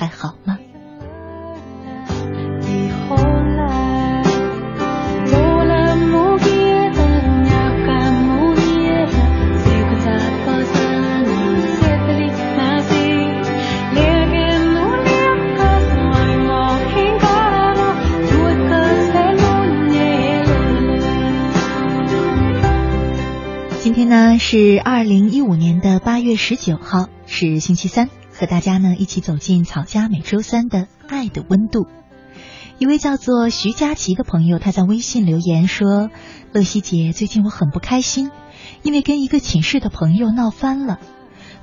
还好吗？今天呢是二零一五年的八月十九号，是星期三。和大家呢一起走进草家每周三的爱的温度。一位叫做徐佳琪的朋友，他在微信留言说：“乐西姐，最近我很不开心，因为跟一个寝室的朋友闹翻了。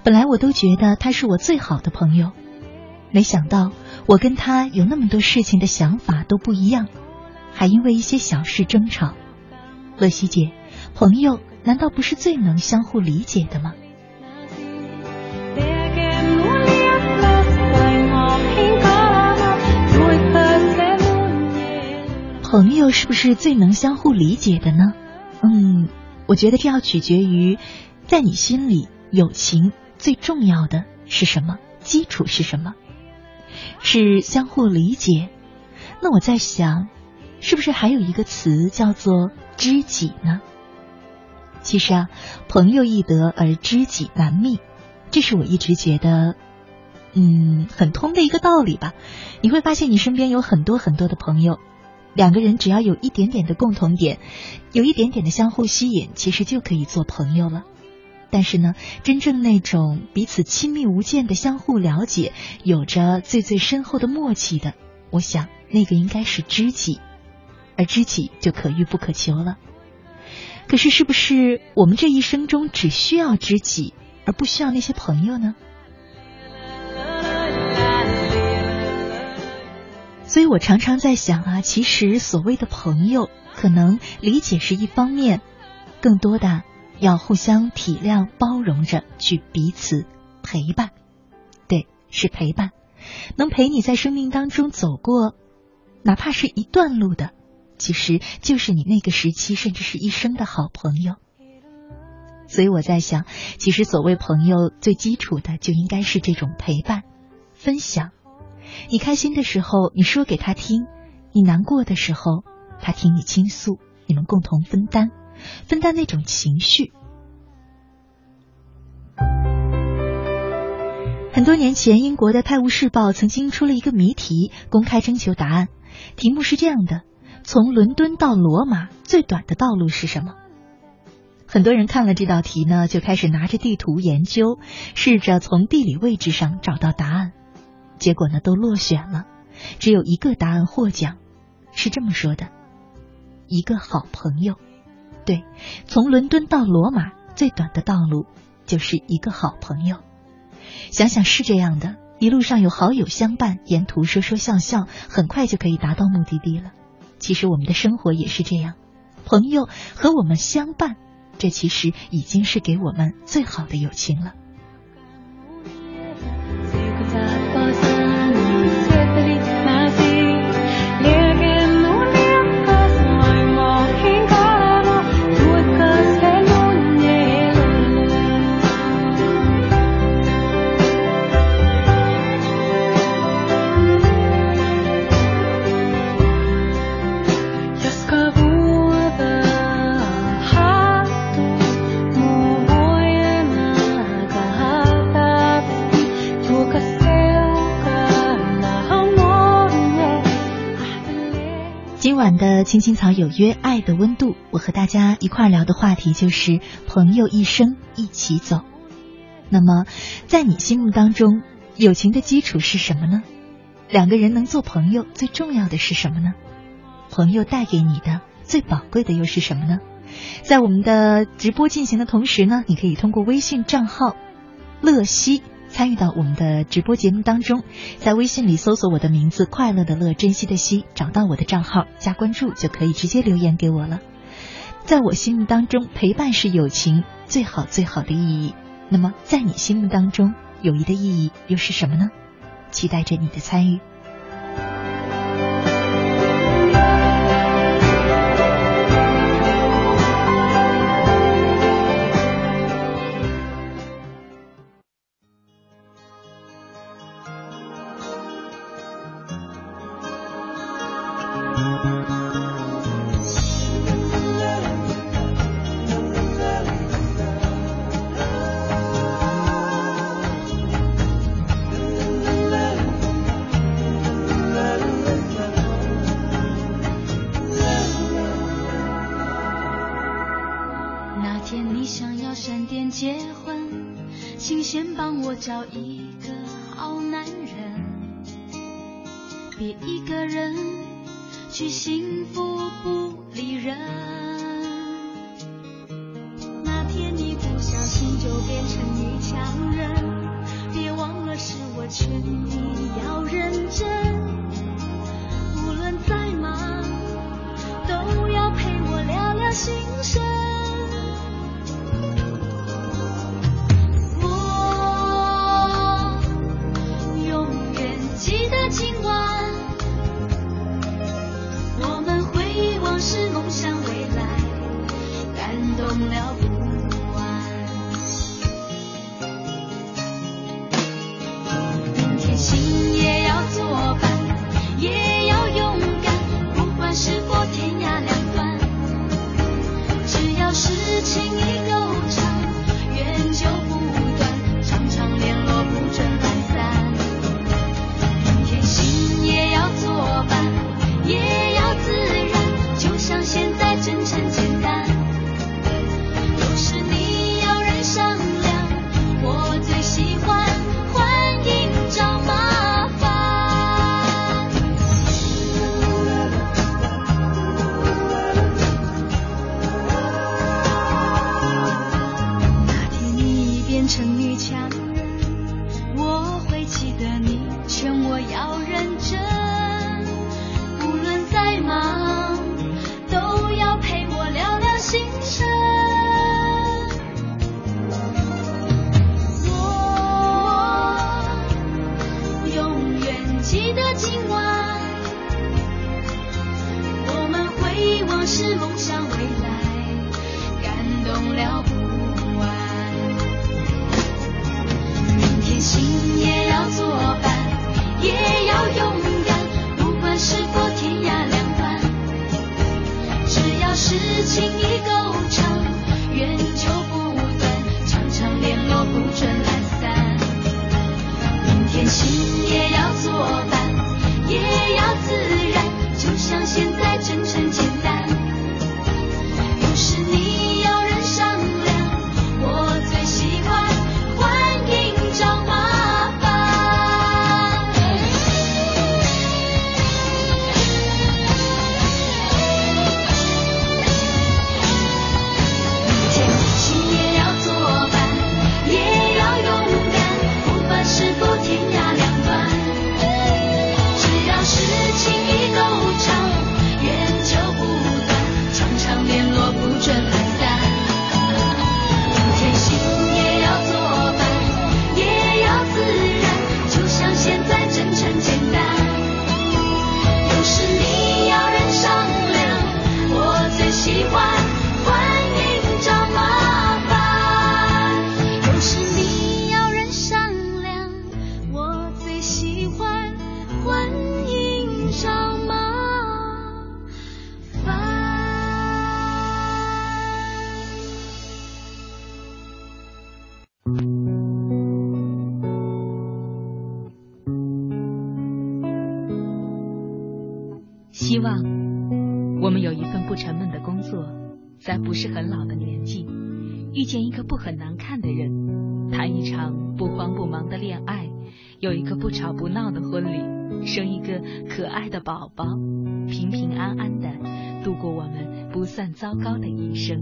本来我都觉得他是我最好的朋友，没想到我跟他有那么多事情的想法都不一样，还因为一些小事争吵。乐西姐，朋友难道不是最能相互理解的吗？”朋友是不是最能相互理解的呢？嗯，我觉得这要取决于，在你心里，友情最重要的是什么？基础是什么？是相互理解。那我在想，是不是还有一个词叫做知己呢？其实啊，朋友易得而知己难觅，这是我一直觉得，嗯，很通的一个道理吧。你会发现，你身边有很多很多的朋友。两个人只要有一点点的共同点，有一点点的相互吸引，其实就可以做朋友了。但是呢，真正那种彼此亲密无间的相互了解，有着最最深厚的默契的，我想那个应该是知己，而知己就可遇不可求了。可是，是不是我们这一生中只需要知己，而不需要那些朋友呢？所以我常常在想啊，其实所谓的朋友，可能理解是一方面，更多的要互相体谅、包容着去彼此陪伴。对，是陪伴，能陪你在生命当中走过，哪怕是一段路的，其实就是你那个时期甚至是一生的好朋友。所以我在想，其实所谓朋友，最基础的就应该是这种陪伴、分享。你开心的时候，你说给他听；你难过的时候，他听你倾诉。你们共同分担，分担那种情绪。很多年前，英国的《泰晤士报》曾经出了一个谜题，公开征求答案。题目是这样的：从伦敦到罗马最短的道路是什么？很多人看了这道题呢，就开始拿着地图研究，试着从地理位置上找到答案。结果呢，都落选了，只有一个答案获奖，是这么说的：一个好朋友。对，从伦敦到罗马最短的道路就是一个好朋友。想想是这样的，一路上有好友相伴，沿途说说笑笑，很快就可以达到目的地了。其实我们的生活也是这样，朋友和我们相伴，这其实已经是给我们最好的友情了。的青青草有约，爱的温度。我和大家一块聊的话题就是朋友一生一起走。那么，在你心目当中，友情的基础是什么呢？两个人能做朋友，最重要的是什么呢？朋友带给你的最宝贵的又是什么呢？在我们的直播进行的同时呢，你可以通过微信账号“乐西参与到我们的直播节目当中，在微信里搜索我的名字“快乐的乐，珍惜的惜”，找到我的账号加关注，就可以直接留言给我了。在我心目当中，陪伴是友情最好最好的意义。那么，在你心目当中，友谊的意义又是什么呢？期待着你的参与。watching. 有一个不吵不闹的婚礼生一个可爱的宝宝平平安安的度过我们不算糟糕的一生。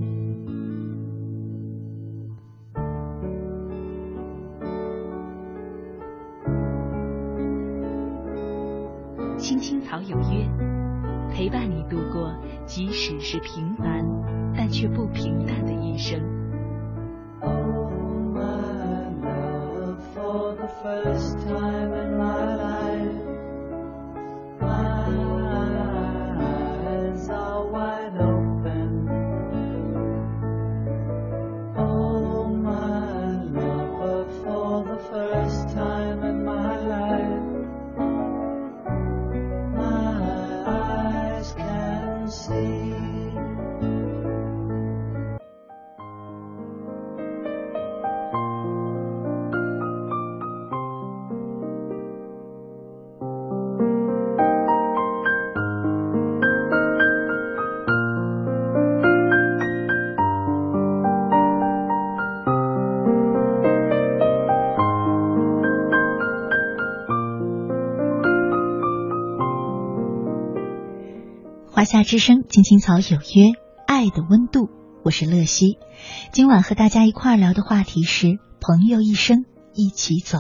青青草有约陪伴你度过即使是平凡但却不平淡的一生。夏之声，青青草有约，爱的温度，我是乐西。今晚和大家一块儿聊的话题是朋友一生一起走。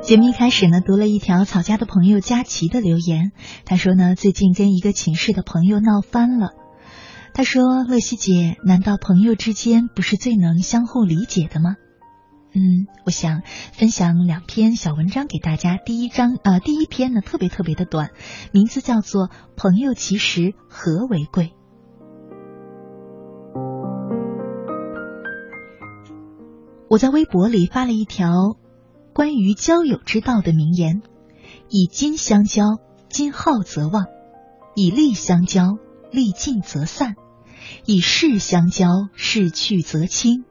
节目一开始呢，读了一条草家的朋友佳琪的留言，他说呢，最近跟一个寝室的朋友闹翻了。他说：“乐西姐，难道朋友之间不是最能相互理解的吗？”嗯，我想分享两篇小文章给大家。第一章，呃，第一篇呢特别特别的短，名字叫做《朋友其实和为贵》。我在微博里发了一条关于交友之道的名言：以金相交，金耗则忘；以利相交，利尽则散；以势相交，势去则清；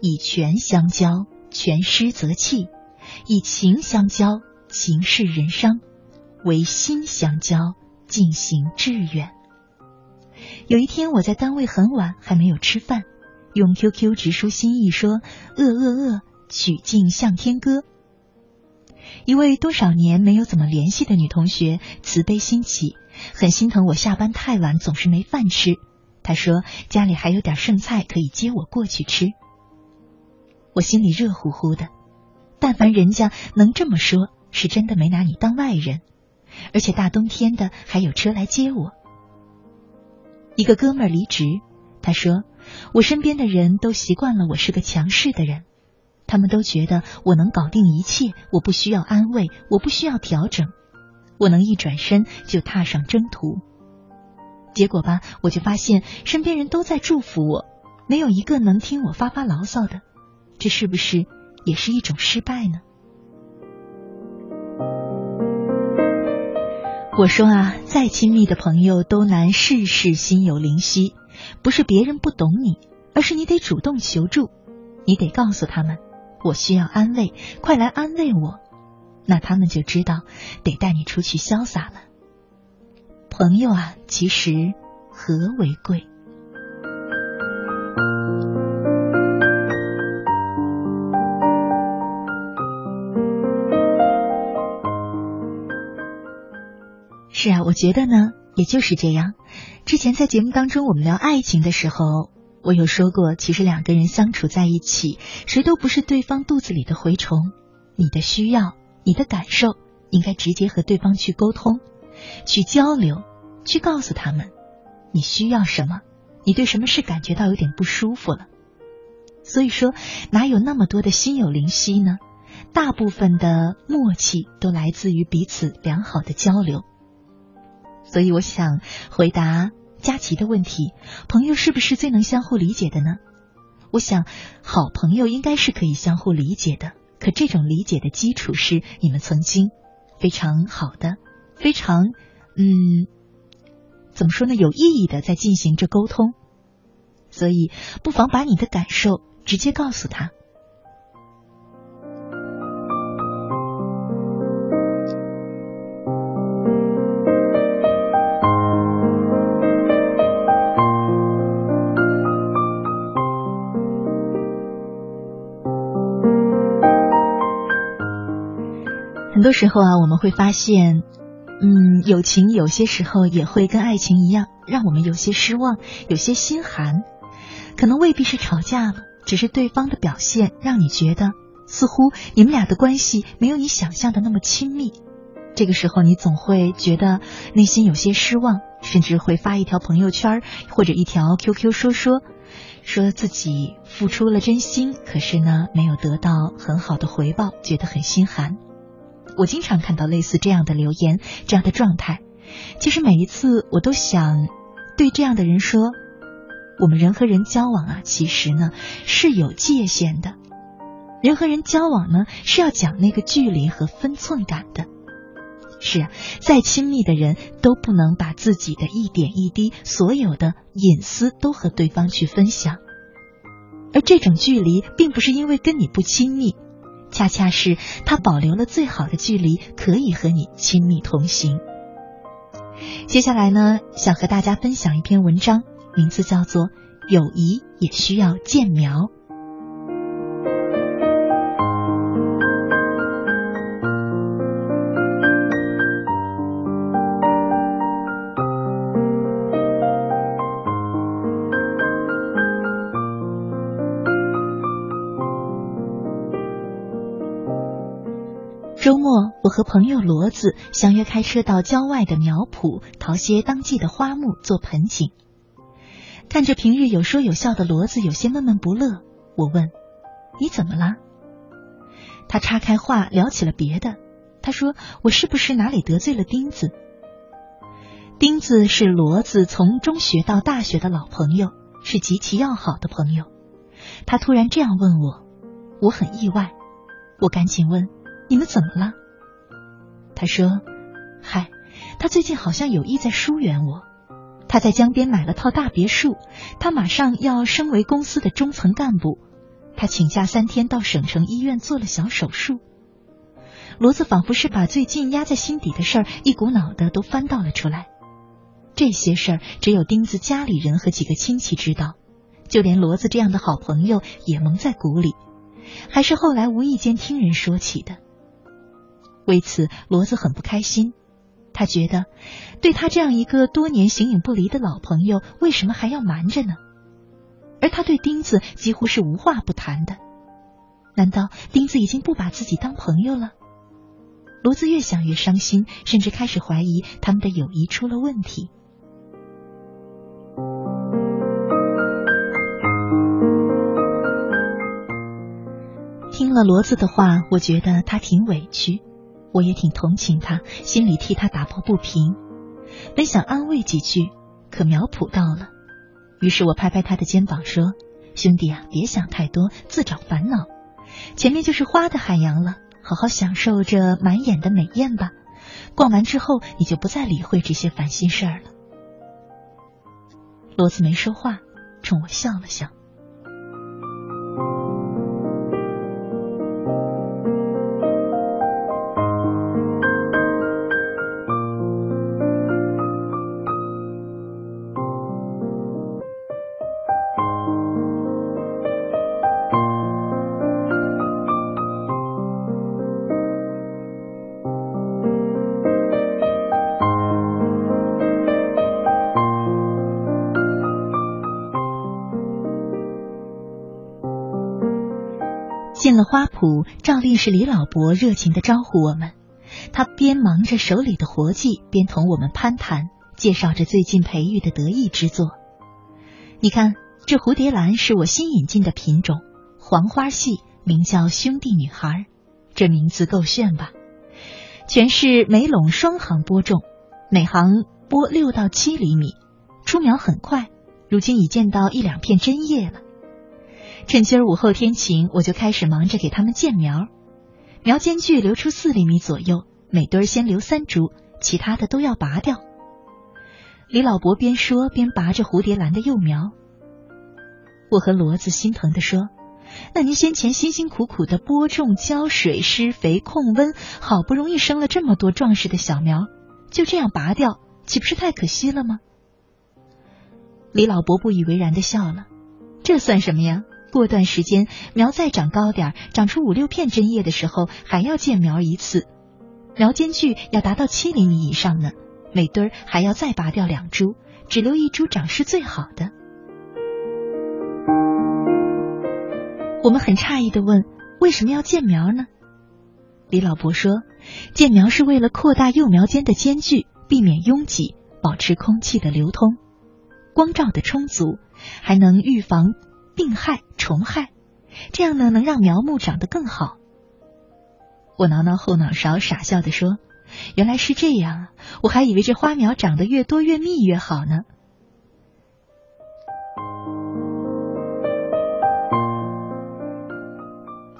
以权相交。全失则弃，以情相交，情是人伤；唯心相交，进行致远。有一天，我在单位很晚，还没有吃饭，用 QQ 直抒心意说：“饿饿饿，曲径向天歌。”一位多少年没有怎么联系的女同学慈悲心起，很心疼我下班太晚，总是没饭吃。她说家里还有点剩菜，可以接我过去吃。我心里热乎乎的，但凡人家能这么说，是真的没拿你当外人。而且大冬天的还有车来接我。一个哥们儿离职，他说：“我身边的人都习惯了我是个强势的人，他们都觉得我能搞定一切，我不需要安慰，我不需要调整，我能一转身就踏上征途。结果吧，我就发现身边人都在祝福我，没有一个能听我发发牢骚的。”这是不是也是一种失败呢？我说啊，再亲密的朋友都难事事心有灵犀，不是别人不懂你，而是你得主动求助，你得告诉他们我需要安慰，快来安慰我，那他们就知道得带你出去潇洒了。朋友啊，其实和为贵。是啊，我觉得呢，也就是这样。之前在节目当中，我们聊爱情的时候，我有说过，其实两个人相处在一起，谁都不是对方肚子里的蛔虫。你的需要，你的感受，应该直接和对方去沟通，去交流，去告诉他们你需要什么，你对什么事感觉到有点不舒服了。所以说，哪有那么多的心有灵犀呢？大部分的默契都来自于彼此良好的交流。所以我想回答佳琪的问题：朋友是不是最能相互理解的呢？我想，好朋友应该是可以相互理解的。可这种理解的基础是你们曾经非常好的、非常嗯，怎么说呢？有意义的在进行着沟通。所以，不妨把你的感受直接告诉他。很多时候啊，我们会发现，嗯，友情有些时候也会跟爱情一样，让我们有些失望，有些心寒。可能未必是吵架了，只是对方的表现让你觉得似乎你们俩的关系没有你想象的那么亲密。这个时候，你总会觉得内心有些失望，甚至会发一条朋友圈或者一条 QQ 说说，说自己付出了真心，可是呢没有得到很好的回报，觉得很心寒。我经常看到类似这样的留言，这样的状态。其实每一次，我都想对这样的人说：我们人和人交往啊，其实呢是有界限的。人和人交往呢，是要讲那个距离和分寸感的。是啊，再亲密的人都不能把自己的一点一滴、所有的隐私都和对方去分享。而这种距离，并不是因为跟你不亲密，恰恰是他保留了最好的距离，可以和你亲密同行。接下来呢，想和大家分享一篇文章，名字叫做《友谊也需要建苗》。周末，我和朋友骡子相约开车到郊外的苗圃，淘些当季的花木做盆景。看着平日有说有笑的骡子，有些闷闷不乐。我问：“你怎么了？”他岔开话聊起了别的。他说：“我是不是哪里得罪了钉子？”钉子是骡子从中学到大学的老朋友，是极其要好的朋友。他突然这样问我，我很意外。我赶紧问。你们怎么了？他说：“嗨，他最近好像有意在疏远我。他在江边买了套大别墅，他马上要升为公司的中层干部。他请假三天到省城医院做了小手术。”骡子仿佛是把最近压在心底的事儿一股脑的都翻倒了出来。这些事儿只有钉子家里人和几个亲戚知道，就连骡子这样的好朋友也蒙在鼓里，还是后来无意间听人说起的。为此，骡子很不开心。他觉得，对他这样一个多年形影不离的老朋友，为什么还要瞒着呢？而他对钉子几乎是无话不谈的。难道钉子已经不把自己当朋友了？骡子越想越伤心，甚至开始怀疑他们的友谊出了问题。听了骡子的话，我觉得他挺委屈。我也挺同情他，心里替他打抱不平。本想安慰几句，可苗圃到了，于是我拍拍他的肩膀说：“兄弟啊，别想太多，自找烦恼。前面就是花的海洋了，好好享受这满眼的美艳吧。逛完之后，你就不再理会这些烦心事儿了。”骡子没说话，冲我笑了笑。花圃，照例是李老伯热情的招呼我们。他边忙着手里的活计，边同我们攀谈，介绍着最近培育的得意之作。你看，这蝴蝶兰是我新引进的品种，黄花系，名叫兄弟女孩。这名字够炫吧？全是每垄双行播种，每行播六到七厘米，出苗很快，如今已见到一两片针叶了。趁今儿午后天晴，我就开始忙着给他们建苗。苗间距留出四厘米左右，每堆先留三株，其他的都要拔掉。李老伯边说边拔着蝴蝶兰的幼苗。我和骡子心疼的说：“那您先前辛辛苦苦的播种、浇水、施肥、控温，好不容易生了这么多壮实的小苗，就这样拔掉，岂不是太可惜了吗？”李老伯不以为然的笑了：“这算什么呀？”过段时间，苗再长高点，长出五六片针叶的时候，还要见苗一次。苗间距要达到七厘米以上呢，每堆儿还要再拔掉两株，只留一株长势最好的。我们很诧异的问：“为什么要建苗呢？李老伯说，建苗是为了扩大幼苗间的间距，避免拥挤，保持空气的流通，光照的充足，还能预防病害虫害，这样呢能让苗木长得更好。我挠挠后脑勺，傻笑的说：“原来是这样啊，我还以为这花苗长得越多越密越好呢。”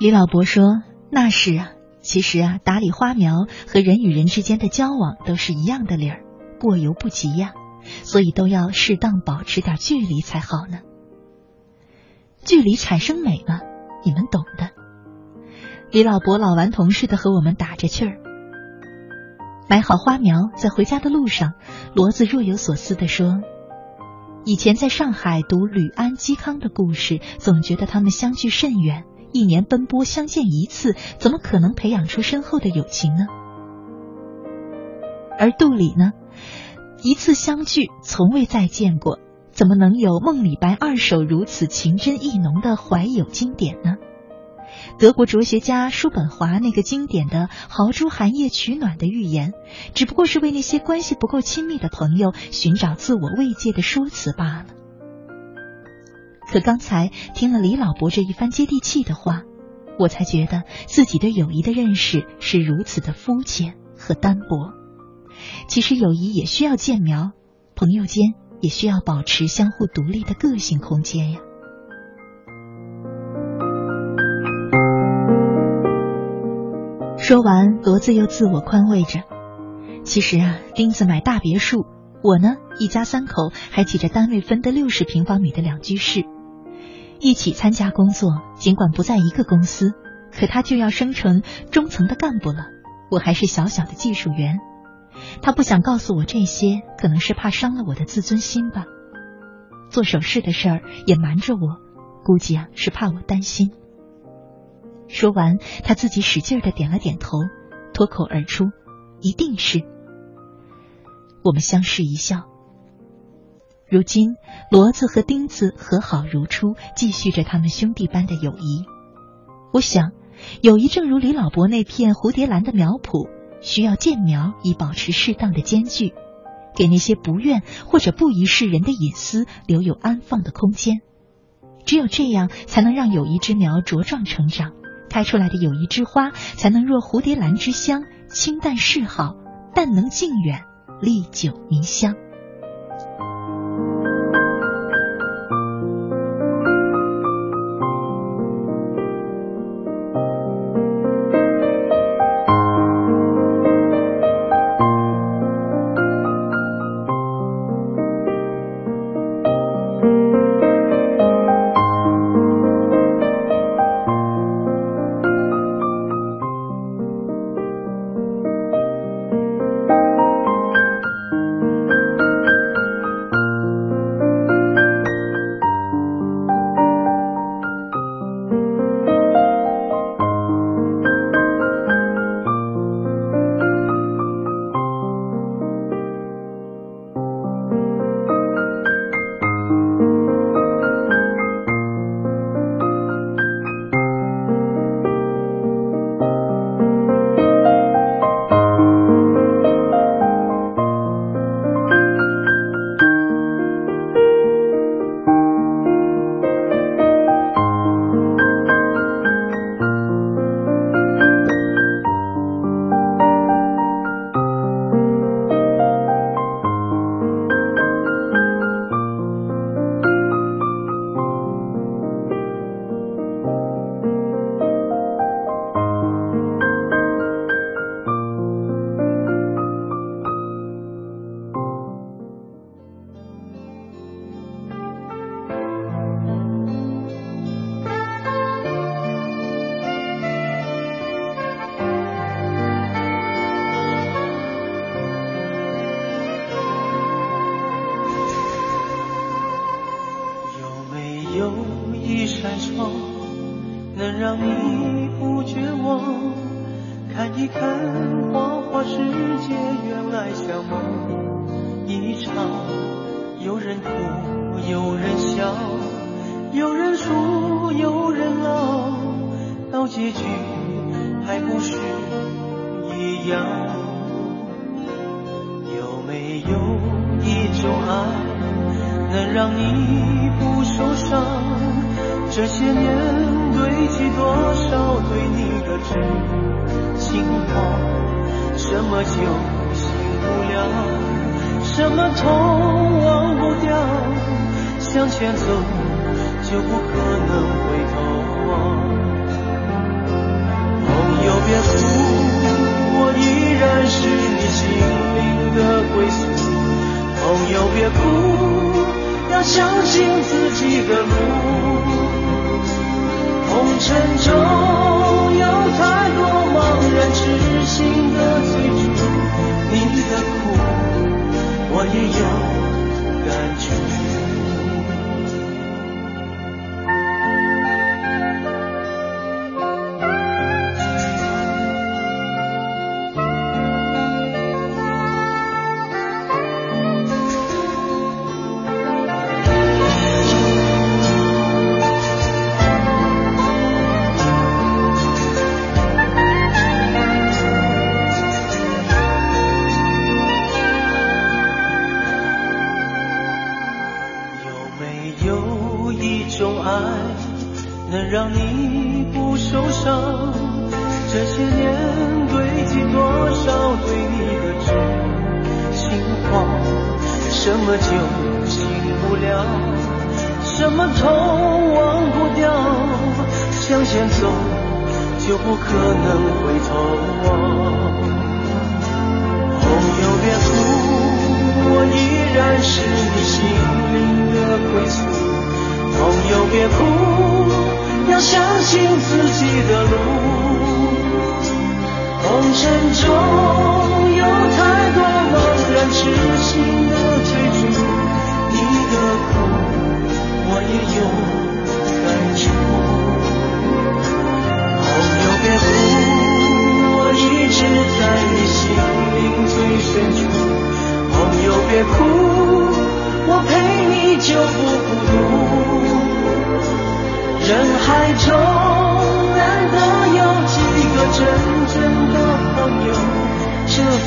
李老伯说：“那是啊，其实啊，打理花苗和人与人之间的交往都是一样的理儿，过犹不及呀，所以都要适当保持点距离才好呢。距离产生美嘛，你们懂的。”李老伯老顽童似的和我们打着趣儿。买好花苗，在回家的路上，骡子若有所思的说：“以前在上海读吕安、嵇康的故事，总觉得他们相距甚远。”一年奔波相见一次，怎么可能培养出深厚的友情呢？而杜里呢，一次相聚从未再见过，怎么能有梦李白二首如此情真意浓的怀友经典呢？德国哲学家叔本华那个经典的“豪猪寒夜取暖”的寓言，只不过是为那些关系不够亲密的朋友寻找自我慰藉的说辞罢了。可刚才听了李老伯这一番接地气的话，我才觉得自己对友谊的认识是如此的肤浅和单薄。其实友谊也需要建苗，朋友间也需要保持相互独立的个性空间呀。说完，骡子又自我宽慰着：“其实啊，钉子买大别墅，我呢，一家三口还挤着单位分的六十平方米的两居室。”一起参加工作，尽管不在一个公司，可他就要升成中层的干部了。我还是小小的技术员。他不想告诉我这些，可能是怕伤了我的自尊心吧。做首饰的事儿也瞒着我，估计啊是怕我担心。说完，他自己使劲的点了点头，脱口而出：“一定是。”我们相视一笑。如今，骡子和钉子和好如初，继续着他们兄弟般的友谊。我想，友谊正如李老伯那片蝴蝶兰的苗圃，需要建苗以保持适当的间距，给那些不愿或者不宜示人的隐私留有安放的空间。只有这样，才能让友谊之苗茁壮成长，开出来的友谊之花才能若蝴蝶兰之香，清淡嗜好，但能静远，历久弥香。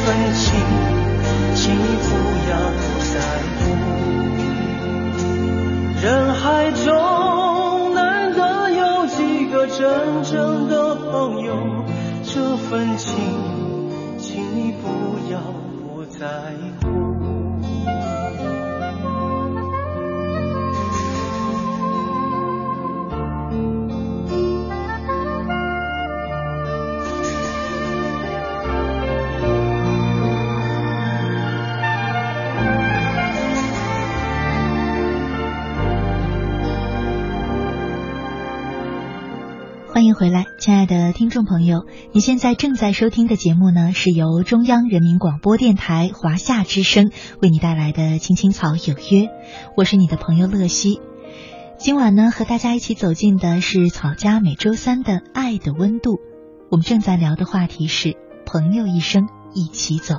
份情请你不要再在乎。人海中难得有几个真正的朋友这份情请你不要不在乎。回来，亲爱的听众朋友，你现在正在收听的节目呢，是由中央人民广播电台华夏之声为你带来的《青青草有约》，我是你的朋友乐西。今晚呢，和大家一起走进的是草家每周三的《爱的温度》，我们正在聊的话题是朋友一生一起走。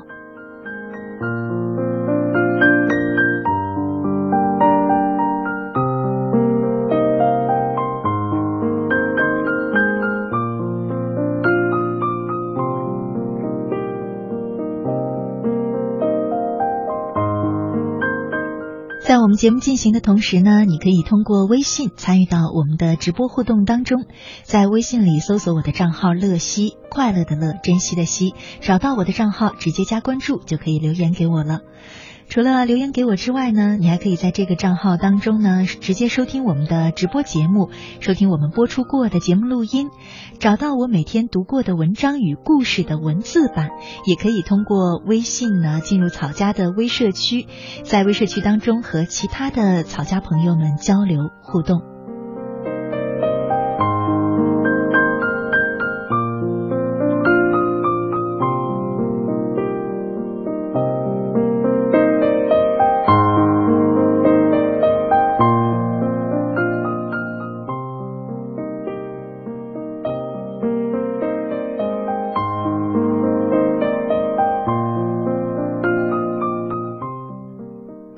在我们节目进行的同时呢，你可以通过微信参与到我们的直播互动当中，在微信里搜索我的账号“乐西”，快乐的乐，珍惜的惜，找到我的账号，直接加关注就可以留言给我了。除了留言给我之外呢，你还可以在这个账号当中呢，直接收听我们的直播节目，收听我们播出过的节目录音，找到我每天读过的文章与故事的文字版，也可以通过微信呢进入草家的微社区，在微社区当中和其他的草家朋友们交流互动。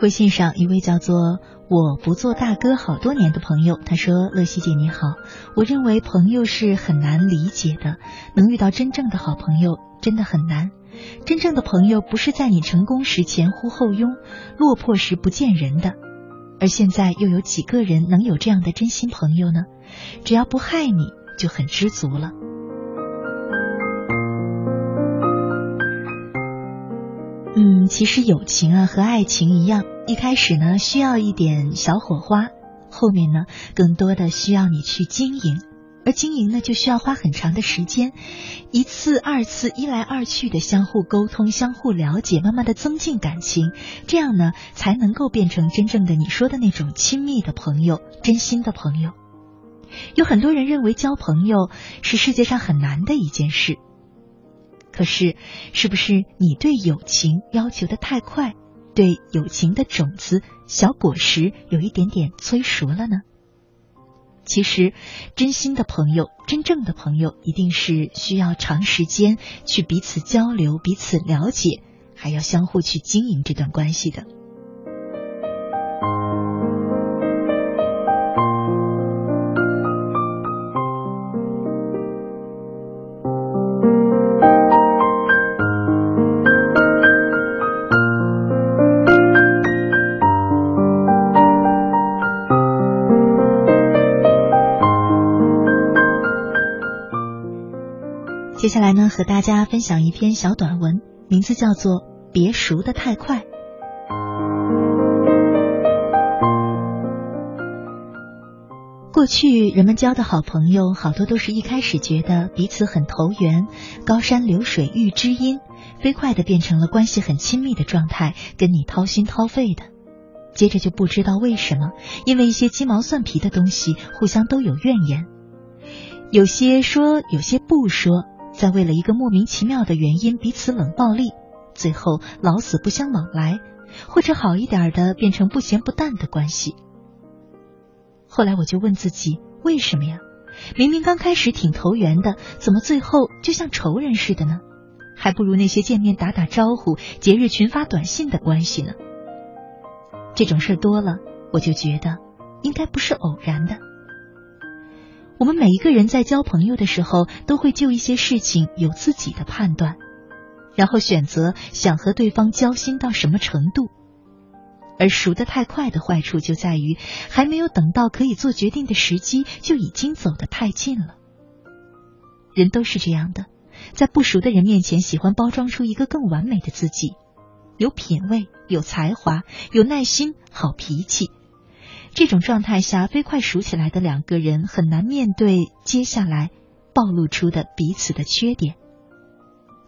微信上一位叫做“我不做大哥好多年”的朋友，他说：“乐西姐你好，我认为朋友是很难理解的，能遇到真正的好朋友真的很难。真正的朋友不是在你成功时前呼后拥，落魄时不见人的。而现在又有几个人能有这样的真心朋友呢？只要不害你，就很知足了。”嗯，其实友情啊和爱情一样，一开始呢需要一点小火花，后面呢更多的需要你去经营，而经营呢就需要花很长的时间，一次二次一来二去的相互沟通、相互了解，慢慢的增进感情，这样呢才能够变成真正的你说的那种亲密的朋友、真心的朋友。有很多人认为交朋友是世界上很难的一件事。可是，是不是你对友情要求的太快，对友情的种子、小果实有一点点催熟了呢？其实，真心的朋友、真正的朋友，一定是需要长时间去彼此交流、彼此了解，还要相互去经营这段关系的。和大家分享一篇小短文，名字叫做《别熟的太快》。过去人们交的好朋友，好多都是一开始觉得彼此很投缘，高山流水遇知音，飞快的变成了关系很亲密的状态，跟你掏心掏肺的。接着就不知道为什么，因为一些鸡毛蒜皮的东西，互相都有怨言，有些说，有些不说。在为了一个莫名其妙的原因彼此冷暴力，最后老死不相往来，或者好一点的变成不咸不淡的关系。后来我就问自己，为什么呀？明明刚开始挺投缘的，怎么最后就像仇人似的呢？还不如那些见面打打招呼、节日群发短信的关系呢。这种事多了，我就觉得应该不是偶然的。我们每一个人在交朋友的时候，都会就一些事情有自己的判断，然后选择想和对方交心到什么程度。而熟得太快的坏处就在于，还没有等到可以做决定的时机，就已经走得太近了。人都是这样的，在不熟的人面前，喜欢包装出一个更完美的自己，有品味、有才华、有耐心、好脾气。这种状态下，飞快熟起来的两个人很难面对接下来暴露出的彼此的缺点。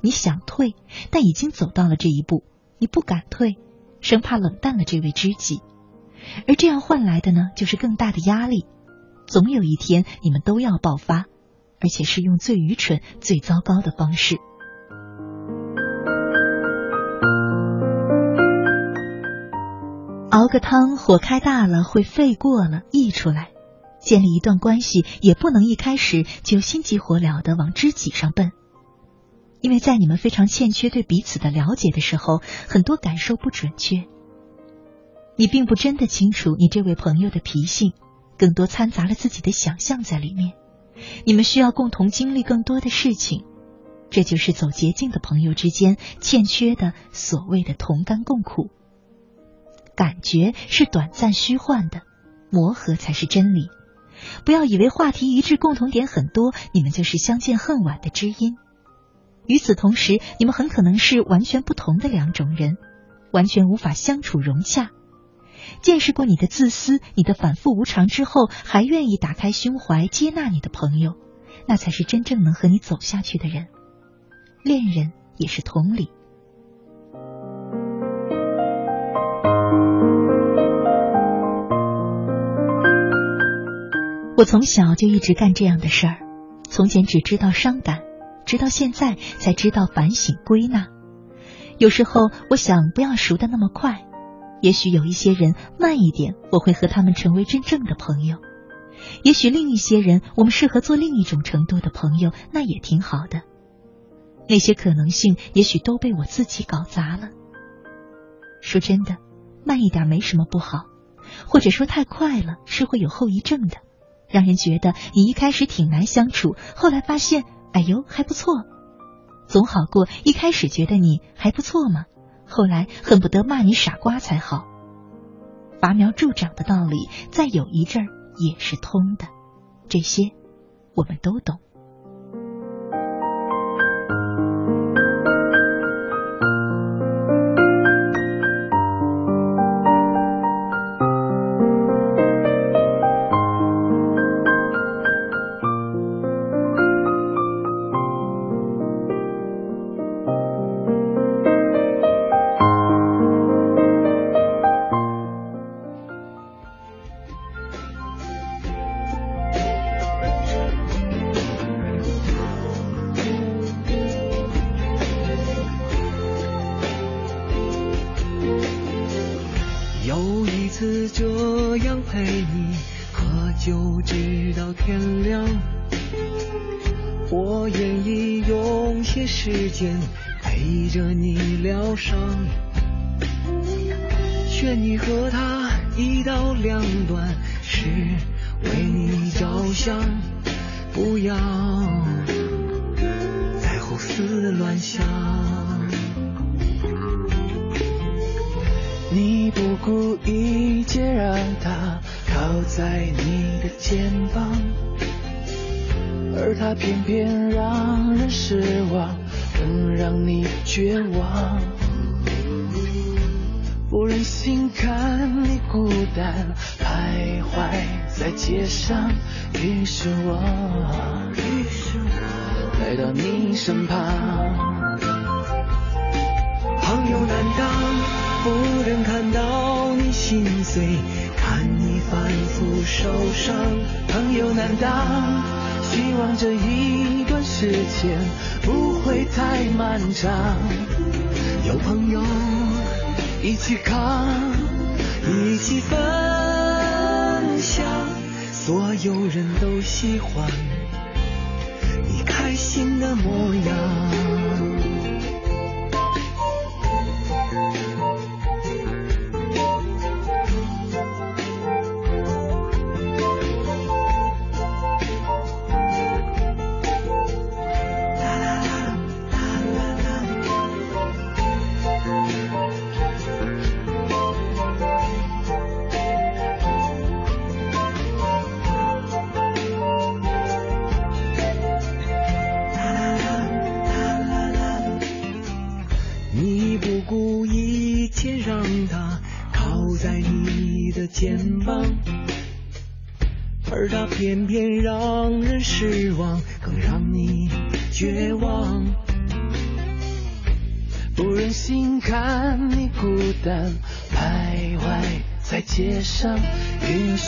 你想退，但已经走到了这一步，你不敢退，生怕冷淡了这位知己，而这样换来的呢，就是更大的压力。总有一天，你们都要爆发，而且是用最愚蠢、最糟糕的方式。熬个汤，火开大了会沸过了溢出来。建立一段关系，也不能一开始就心急火燎的往知己上奔，因为在你们非常欠缺对彼此的了解的时候，很多感受不准确。你并不真的清楚你这位朋友的脾性，更多掺杂了自己的想象在里面。你们需要共同经历更多的事情，这就是走捷径的朋友之间欠缺的所谓的同甘共苦。感觉是短暂虚幻的，磨合才是真理。不要以为话题一致、共同点很多，你们就是相见恨晚的知音。与此同时，你们很可能是完全不同的两种人，完全无法相处融洽。见识过你的自私、你的反复无常之后，还愿意打开胸怀接纳你的朋友，那才是真正能和你走下去的人。恋人也是同理。我从小就一直干这样的事儿，从前只知道伤感，直到现在才知道反省归纳。有时候我想不要熟的那么快，也许有一些人慢一点，我会和他们成为真正的朋友；也许另一些人，我们适合做另一种程度的朋友，那也挺好的。那些可能性，也许都被我自己搞砸了。说真的。慢一点没什么不好，或者说太快了是会有后遗症的，让人觉得你一开始挺难相处，后来发现哎呦还不错，总好过一开始觉得你还不错嘛，后来恨不得骂你傻瓜才好。拔苗助长的道理，在有一阵儿也是通的，这些我们都懂。时间陪着你疗伤。劝你和他一刀两断是为你着想不要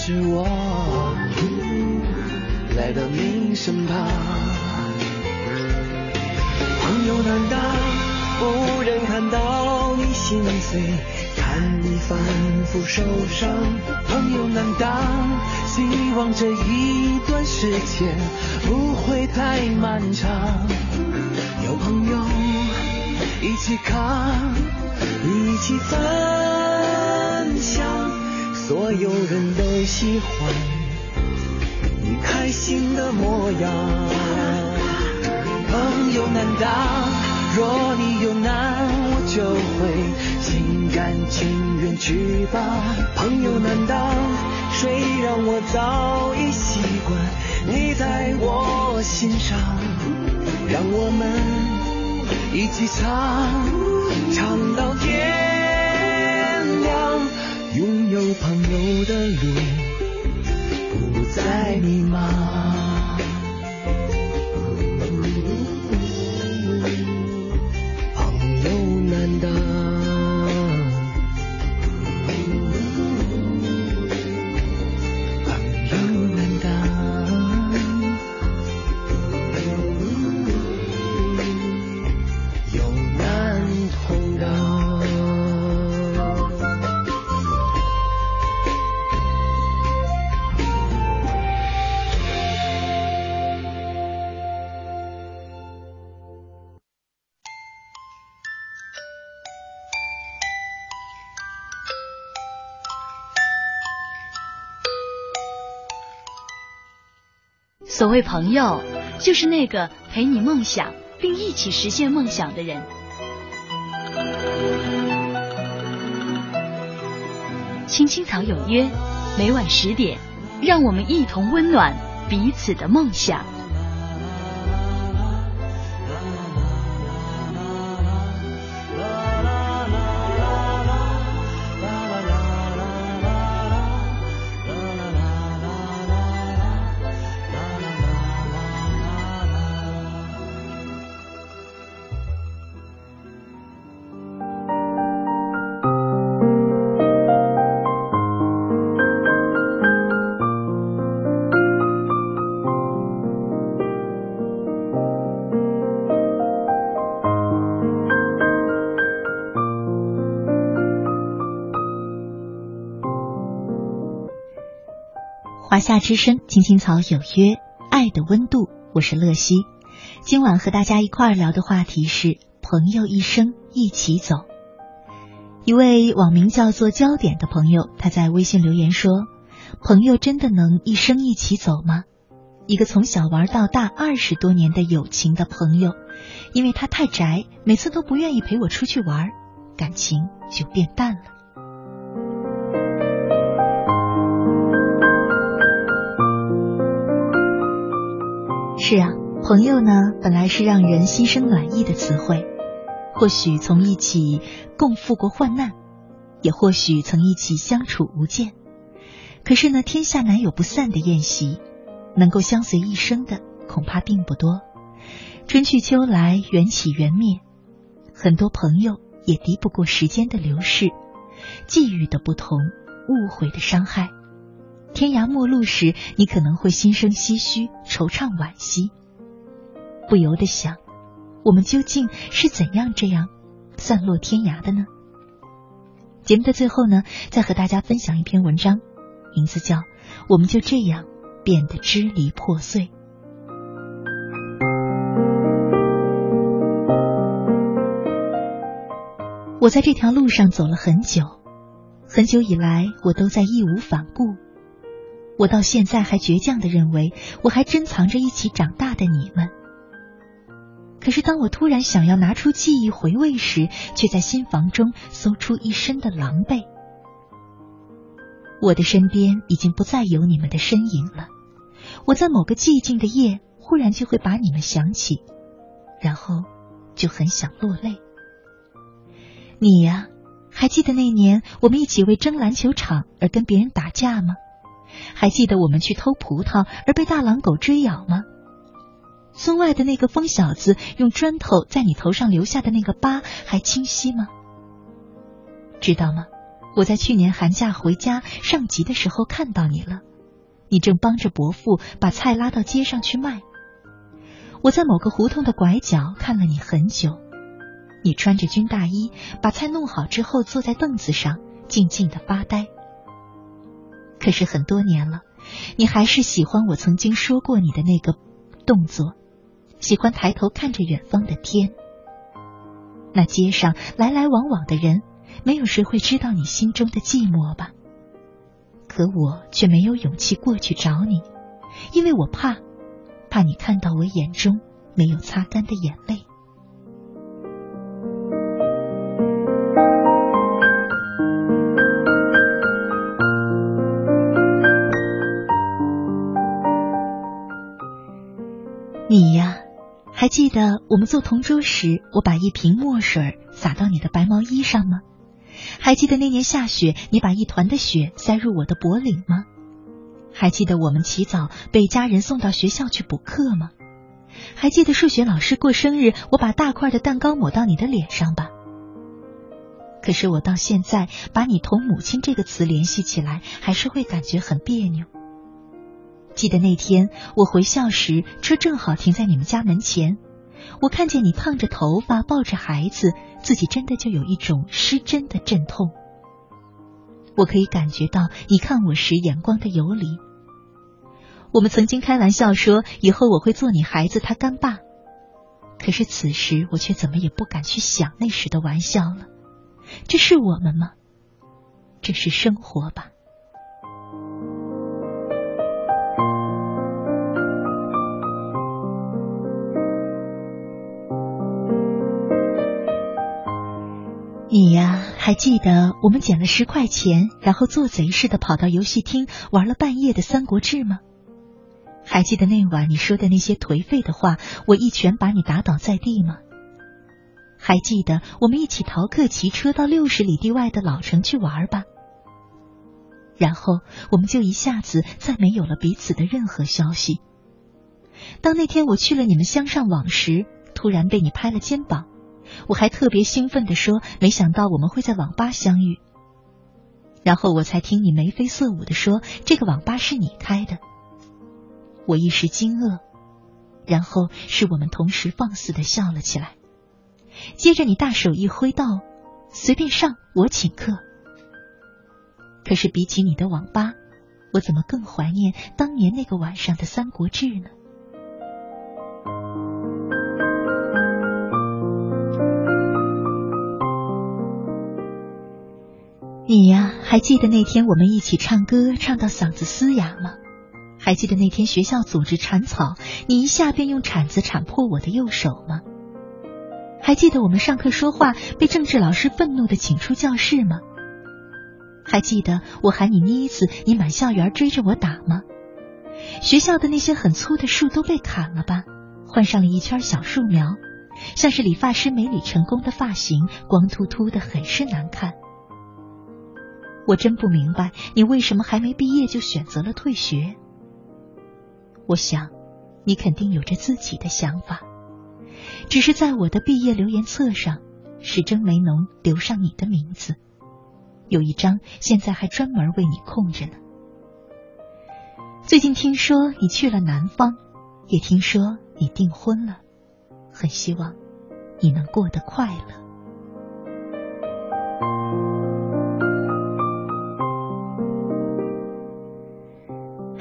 是我来到你身旁，朋友难当，不忍看到你心碎，看你反复受伤，朋友难当，希望这一段时间不会太漫长，有朋友一起扛，一起分。所有人都喜欢你开心的模样，朋友难当，若你有难，我就会心甘情愿去帮。朋友难当，谁让我早已习惯你在我心上，让我们一起唱，唱到天。拥有朋友的路不再迷茫。所谓朋友，就是那个陪你梦想并一起实现梦想的人。青青草有约，每晚十点，让我们一同温暖彼此的梦想。华夏之声，青青草有约，爱的温度，我是乐西。今晚和大家一块儿聊的话题是朋友一生一起走。一位网名叫做焦点的朋友，他在微信留言说：“朋友真的能一生一起走吗？一个从小玩到大二十多年的友情的朋友，因为他太宅，每次都不愿意陪我出去玩，感情就变淡了。”是啊，朋友呢，本来是让人心生暖意的词汇，或许从一起共赴过患难，也或许曾一起相处无间。可是呢，天下难有不散的宴席，能够相随一生的恐怕并不多。春去秋来，缘起缘灭，很多朋友也敌不过时间的流逝，际遇的不同，误会的伤害。天涯陌路时，你可能会心生唏嘘、惆怅、惋惜，不由得想：我们究竟是怎样这样散落天涯的呢？节目的最后呢，再和大家分享一篇文章，名字叫《我们就这样变得支离破碎》。我在这条路上走了很久，很久以来，我都在义无反顾。我到现在还倔强的认为，我还珍藏着一起长大的你们。可是当我突然想要拿出记忆回味时，却在心房中搜出一身的狼狈。我的身边已经不再有你们的身影了。我在某个寂静的夜，忽然就会把你们想起，然后就很想落泪。你呀，还记得那年我们一起为争篮球场而跟别人打架吗？还记得我们去偷葡萄而被大狼狗追咬吗？村外的那个疯小子用砖头在你头上留下的那个疤还清晰吗？知道吗？我在去年寒假回家上集的时候看到你了，你正帮着伯父把菜拉到街上去卖。我在某个胡同的拐角看了你很久，你穿着军大衣，把菜弄好之后坐在凳子上静静的发呆。可是很多年了，你还是喜欢我曾经说过你的那个动作，喜欢抬头看着远方的天。那街上来来往往的人，没有谁会知道你心中的寂寞吧？可我却没有勇气过去找你，因为我怕，怕你看到我眼中没有擦干的眼泪。我们做同桌时，我把一瓶墨水洒到你的白毛衣上吗？还记得那年下雪，你把一团的雪塞入我的脖领吗？还记得我们起早被家人送到学校去补课吗？还记得数学老师过生日，我把大块的蛋糕抹到你的脸上吧？可是我到现在把你同母亲这个词联系起来，还是会感觉很别扭。记得那天我回校时，车正好停在你们家门前。我看见你烫着头发，抱着孩子，自己真的就有一种失真的阵痛。我可以感觉到你看我时眼光的游离。我们曾经开玩笑说，以后我会做你孩子他干爸。可是此时我却怎么也不敢去想那时的玩笑了。这是我们吗？这是生活吧。还记得我们捡了十块钱，然后做贼似的跑到游戏厅玩了半夜的《三国志》吗？还记得那晚你说的那些颓废的话，我一拳把你打倒在地吗？还记得我们一起逃课骑车到六十里地外的老城去玩吧？然后我们就一下子再没有了彼此的任何消息。当那天我去了你们乡上网时，突然被你拍了肩膀。我还特别兴奋地说：“没想到我们会在网吧相遇。”然后我才听你眉飞色舞地说：“这个网吧是你开的。”我一时惊愕，然后是我们同时放肆地笑了起来。接着你大手一挥道：“随便上，我请客。”可是比起你的网吧，我怎么更怀念当年那个晚上的《三国志》呢？你呀，还记得那天我们一起唱歌唱到嗓子嘶哑吗？还记得那天学校组织铲草，你一下便用铲子铲破我的右手吗？还记得我们上课说话被政治老师愤怒的请出教室吗？还记得我喊你妮子，你满校园追着我打吗？学校的那些很粗的树都被砍了吧，换上了一圈小树苗，像是理发师没理成功的发型，光秃秃的，很是难看。我真不明白你为什么还没毕业就选择了退学。我想，你肯定有着自己的想法，只是在我的毕业留言册上，始终没能留上你的名字。有一张现在还专门为你空着呢。最近听说你去了南方，也听说你订婚了，很希望你能过得快乐。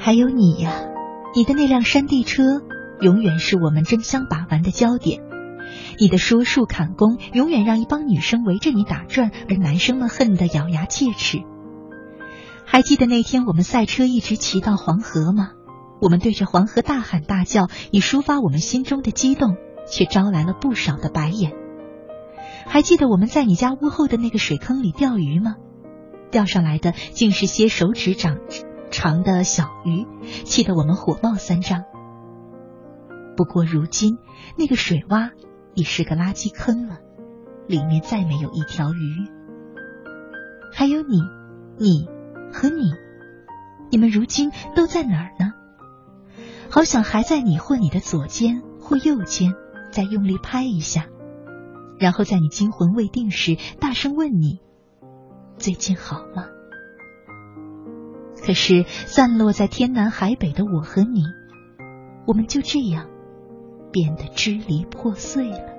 还有你呀，你的那辆山地车永远是我们争相把玩的焦点。你的说树砍工永远让一帮女生围着你打转，而男生们恨得咬牙切齿。还记得那天我们赛车一直骑到黄河吗？我们对着黄河大喊大叫，以抒发我们心中的激动，却招来了不少的白眼。还记得我们在你家屋后的那个水坑里钓鱼吗？钓上来的竟是些手指长。长的小鱼，气得我们火冒三丈。不过如今那个水洼已是个垃圾坑了，里面再没有一条鱼。还有你，你和你，你们如今都在哪儿呢？好想还在你或你的左肩或右肩再用力拍一下，然后在你惊魂未定时大声问你：最近好吗？可是，散落在天南海北的我和你，我们就这样变得支离破碎了。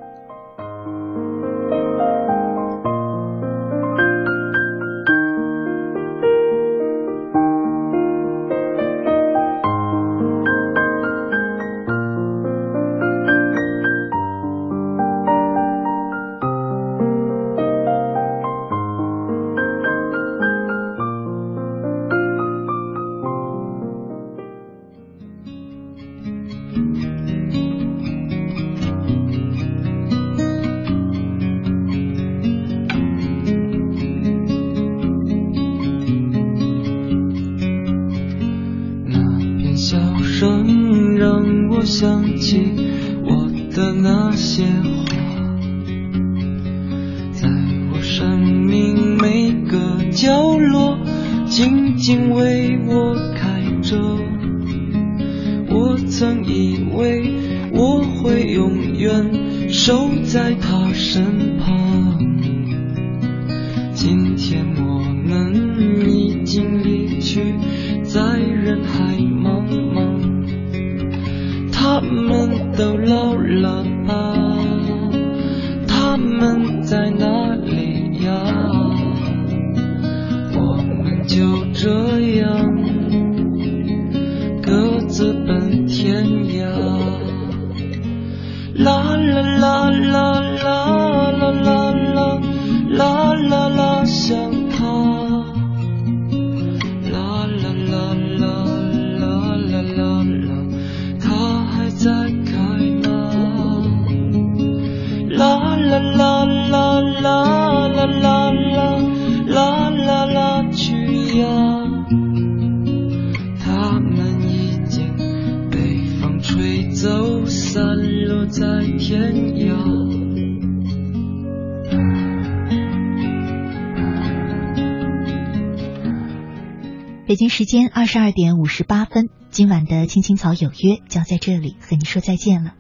北京时间二十二点五十八分，今晚的青青草有约就要在这里和你说再见了。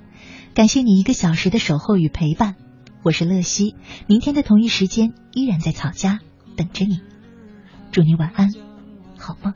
感谢你一个小时的守候与陪伴，我是乐西，明天的同一时间依然在草家等着你。祝你晚安，好梦。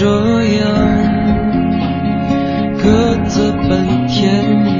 这样各自奔天。涯